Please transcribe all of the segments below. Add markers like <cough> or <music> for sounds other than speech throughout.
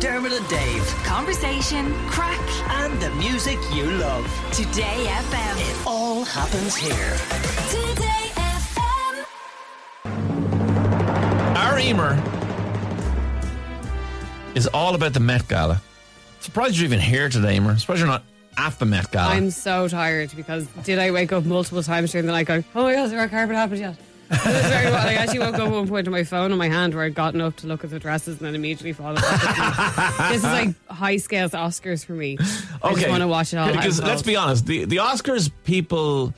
Dermot and Dave, Conversation, crack, and the music you love. Today FM. It all happens here. Today FM. Our Eimear is all about the Met Gala. Surprised you're even here today, Eimear. Surprised you're not at the Met Gala. I'm so tired because did I wake up multiple times during the night going, oh my god, has the red carpet happened yet? It was very well. I actually woke up at one point to my phone on my hand where I'd gotten up to look at the dresses and then immediately fallen asleep. this is like high scales Oscars for me. I just want to watch it all. Because out let's be honest, the, the Oscars people,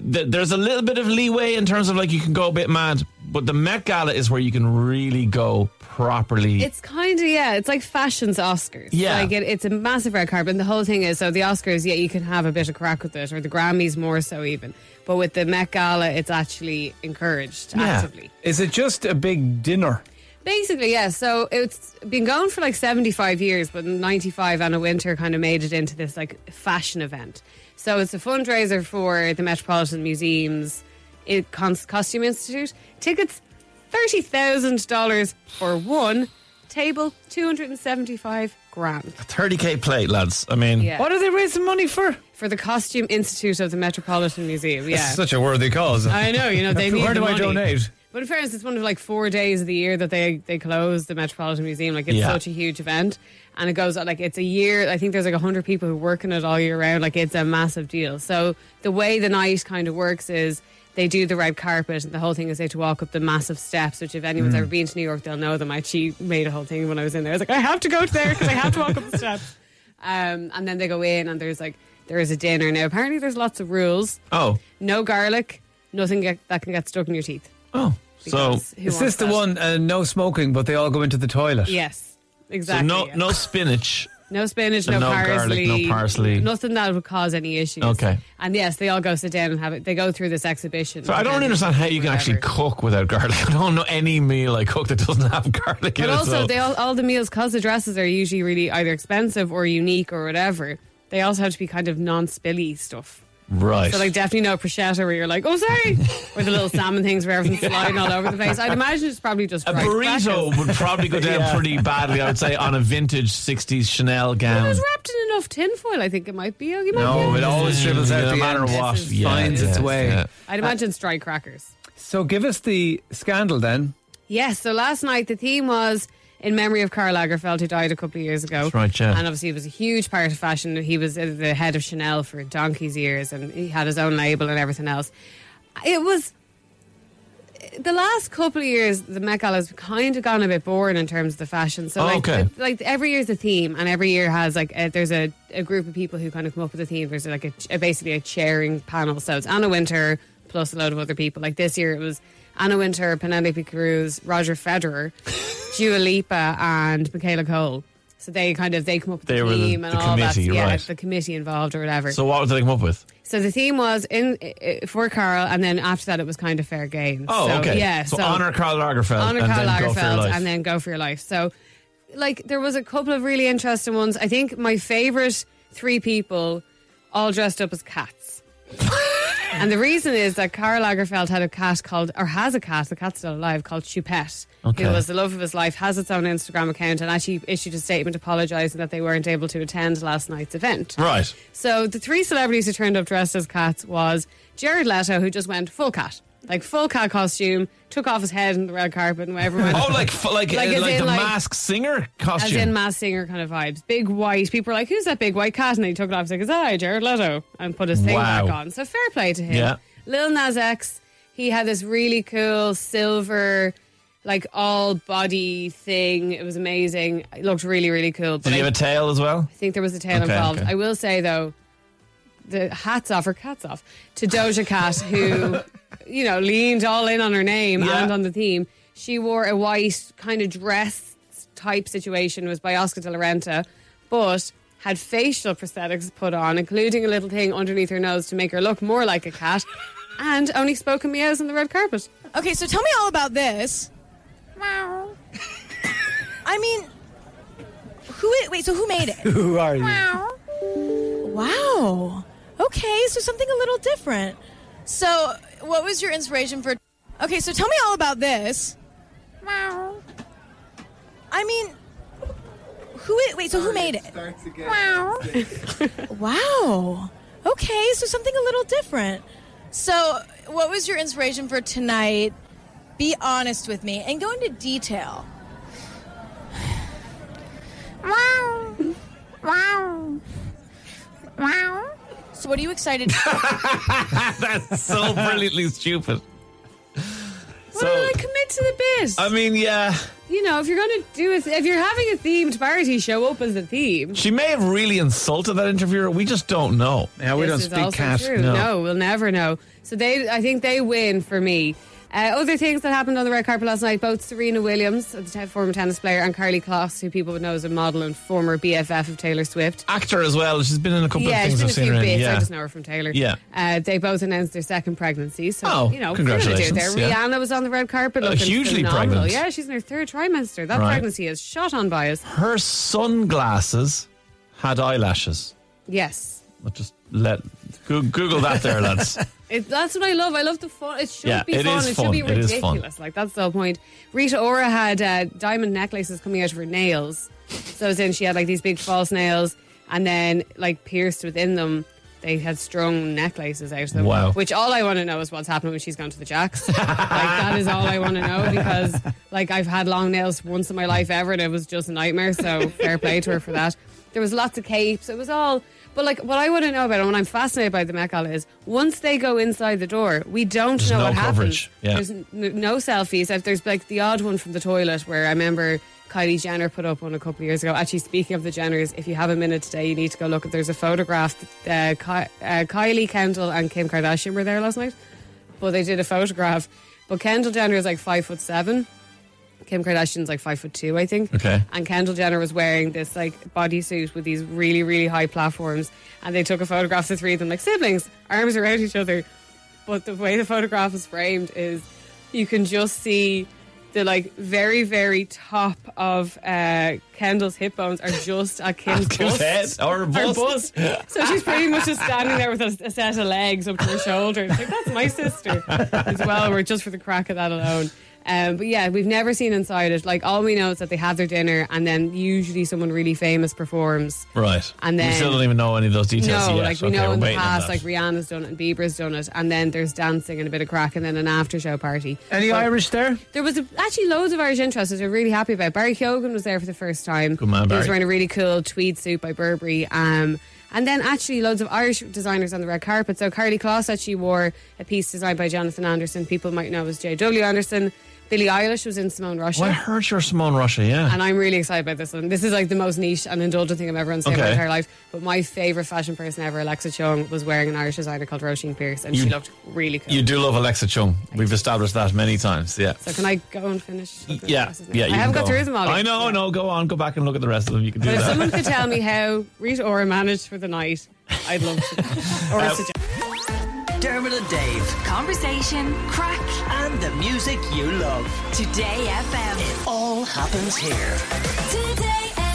there's a little bit of leeway in terms of like you can go a bit mad, but the Met Gala is where you can really go properly. It's kind of yeah. It's like fashion's Oscars. Yeah. like it, it's a massive red carpet. And the whole thing is so the Oscars, yeah, you can have a bit of crack with it, or the Grammys more so even. But with the Met Gala, it's actually encouraged Yeah. actively. Is it just a big dinner? Basically, yeah. So it's been going for like 75 years, but in 95, Anna Wintour kind of made it into this like fashion event. So it's a fundraiser for the Metropolitan Museum's uh, Costume Institute. Tickets, $30,000 for one. Table, 275 grand. 30k plate, lads. I mean, Yeah. What are they raising money for? For the Costume Institute of the Metropolitan Museum, yeah. Such a worthy cause. I know, you know, they <laughs> need Where the do I donate? But in fairness, it's one of like four days of the year that they they close the Metropolitan Museum. Like it's Yeah. such a huge event, and it goes on like it's a year. I think there's like hundred people who work in it all year round. Like it's a massive deal. So the way the night kind of works is they do the red carpet, and the whole thing is they have to walk up the massive steps. Which if anyone's Mm. ever been to New York, they'll know them. I actually made a whole thing when I was in there. I was like, I have to go to there because I have to walk up the <laughs> steps. Um, and then they go in, and there's like there is a dinner. Now apparently there's lots of rules. oh, No garlic. Nothing get, that can get stuck in your teeth. oh. So, Because who Is wants this the that? one, uh, no smoking, but they all go into the toilet? Yes, so exactly. no, yeah. no spinach. No spinach, And no, no garlic, parsley, no parsley. nothing that would cause any issues. Okay. and yes, they all go sit down and have it. They go through this exhibition. So I don't understand how you can actually cook without garlic. <laughs> I don't know any meal I cook that doesn't have garlic in But it. also, so- they all, all the meals, because the dresses are usually really either expensive or unique or whatever. They also have to be kind of non-spilly stuff. Right. So like definitely no prosciutto where you're like, oh sorry, or the little salmon things where everything's flying all over the place. I'd imagine it's probably just a burrito crackers. would probably go down <laughs> Yeah. pretty badly, I would say, on a vintage 60s Chanel gown. It gown. was wrapped in enough tinfoil. I think it might be. You might No, be it always dribbles out no the matter end. what. This is- yeah, finds its way. yeah. I'd imagine it's dry crackers. So give us the scandal then. Yes, so last night the theme was in memory of Karl Lagerfeld, who died a couple of years ago. That's right, yeah. And obviously, he was a huge part of fashion. He was uh, the head of Chanel for donkey's years, and he had his own label and everything else. It was the last couple of years. The Met Gala has kind of gone a bit boring in terms of the fashion. So, Oh, like, okay. the- like every year's a theme, and every year has like a, there's a, a group of people who kind of come up with a theme. There's like a, a basically a chairing panel. So it's Anna Wintour plus a load of other people. Like this year, it was Anna Wintour, Penelope Cruz, Roger Federer, Dua Lipa, and Michaela Coel. So they kind of they come up with They the were the- theme and the all that. Yeah, right. the committee involved or whatever. So what did they come up with? So the theme was in for Karl, and then after that it was kind of fair game. Oh, so, okay. Yeah, So, honor Karl Lagerfeld honor and Karl then go for your Lagerfeld, and then go for your life. So, like, there was a couple of really interesting ones. I think my favorite three people all dressed up as cats. <laughs> and the reason is that Karl Lagerfeld had a cat called, or has a cat, the cat's still alive, called Choupette, Okay. who was the love of his life, has its own Instagram account, and actually issued a statement apologising that they weren't able to attend last night's event. Right. So the three celebrities who turned up dressed as cats was Jared Leto, who just went full cat, like full cat costume, took off his head on the red carpet, and everyone. <laughs> Oh, like like Like as like the like- masked singer costume, as in Mass Singer kind of vibes. Big white. People were like, "Who's that big white cat?" And he took it off. He's like, "It's I, Jared Leto," and put his thing Wow. back on. So fair play to him. Yeah. Lil Nas X, he had this really cool silver, like all body thing. It was amazing. It looked really, really cool. Did he have a tail as well? I think there was a tail Okay, involved. okay. I will say though, the hats off or cats off to Doja Cat, who <laughs> you know leaned all in on her name Yeah. and on the theme. She wore a white kind of dress type situation. It was by Oscar de la Renta, but had facial prosthetics put on, including a little thing underneath her nose to make her look more like a cat, and only spoken meows on the red carpet. Okay, so tell me all about this. Wow. I mean, who? Wait, so who made it? <laughs> Who are you? Wow. Okay, so something a little different. So, what was your inspiration for? Okay, so tell me all about this. Wow. I mean, Who? Wait. So who made it? Wow. <laughs> wow. Okay. So something a little different. So, what was your inspiration for tonight? Be honest with me and go into detail. Wow. Wow. Wow. So, what are you excited? <laughs> That's so <laughs> brilliantly stupid. Why don't I commit to the bit? I mean, yeah, you know, if you're going to do it, if you're having a themed party, show open the theme. she may have really insulted that interviewer. We just don't know. Yeah, we This don't is speak also cat. No. No. we'll never know. So they, I think they win for me. Uh, other things that happened on the red carpet last night: both Serena Williams, the former tennis player, and Karlie Kloss, who people would know as a model and former BFF of Taylor Swift. Actor as well. She's been in a couple yeah, of things I've seen her in. Yeah. I just know her from Taylor. Yeah. uh, they both announced their second pregnancy. So Oh, you know, congratulations, There. yeah. Rihanna was on the red carpet, Uh, looking hugely phenomenal. pregnant. Yeah, she's in her third trimester. That Right. pregnancy is shot on bias. Her sunglasses had eyelashes. Yes. I'll just let Goo- Google that there, lads. <laughs> It, that's what I love. I love the fun. It should Yeah, be it fun. is it fun. should be It is fun. ridiculous. Like that's the whole point. Rita Ora had uh, diamond necklaces coming out of her nails. So as in she had like these big false nails, and then like pierced within them, they had strung necklaces out of them. Wow. Which all I want to know is what's happening when she's gone to the jacks. like that is all I want to know because like I've had long nails once in my life ever, and it was just a nightmare. So fair play to her for that. There was lots of capes. It was all. But like, what I want to know about, and what I'm fascinated by the Met Gala is, once they go inside the door, we don't There's know no what coverage. happens. Yeah. There's n- no selfies. If there's like the odd one from the toilet, where I remember Kylie Jenner put up one a couple of years ago. Actually, speaking of the Jenners, if you have a minute today, you need to go look. There's a photograph. Uh, Ky- uh, Kylie Kendall and Kim Kardashian were there last night, but they did a photograph. But Kendall Jenner is like five foot seven. Kim Kardashian's like five foot two, I think. Okay. And Kendall Jenner was wearing this like bodysuit with these really, really high platforms. And they took a photograph of the three of them like siblings, arms around each other. But the way the photograph is framed is you can just see the like very, very top of uh, Kendall's hip bones are just at Kim's bust. head or bust. bust. So she's pretty much just standing there with a, a set of legs up to her shoulders. Like, that's my sister as well. We're just for the crack of that alone. Um, but yeah, we've never seen inside it. Like all we know is that they have their dinner, and then usually someone really famous performs. Right. And then we then- still don't even know any of those details No, yet. like we Okay, know in the past, like Rihanna's done it and Bieber's done it, and then there's dancing and a bit of crack, and then an after show party. Any But Irish there? There was a, actually loads of Irish interest, which I'm really happy about. Barry Keoghan was there for the first time. Good man, Barry. He was wearing a really cool tweed suit by Burberry. Um, and then actually loads of Irish designers on the red carpet. So Karlie Kloss actually wore a piece designed by Jonathan Anderson. People might know as J.W. Anderson. Billie Eilish was in Simone Rocha. I heard you're Simone Rocha, yeah. And I'm really excited about this one. This is like the most niche and indulgent thing I've ever seen in my entire life. But my favourite fashion person ever, Alexa Chung, was wearing an Irish designer called Roisin Pierce, and she looked really cool. you do love Alexa Chung. We've established that many times. Yeah. So can I go and finish? Yeah, yeah. I you haven't can got go. through them all. I know, Yeah. no. Go on, go back and look at the rest of them. You can do But if that. someone could tell me <laughs> how Rita Ora managed for the night, I'd love to. <laughs> Or. Dermot and Dave. Conversation, crack, And the music you love. Today FM. It all happens here. Today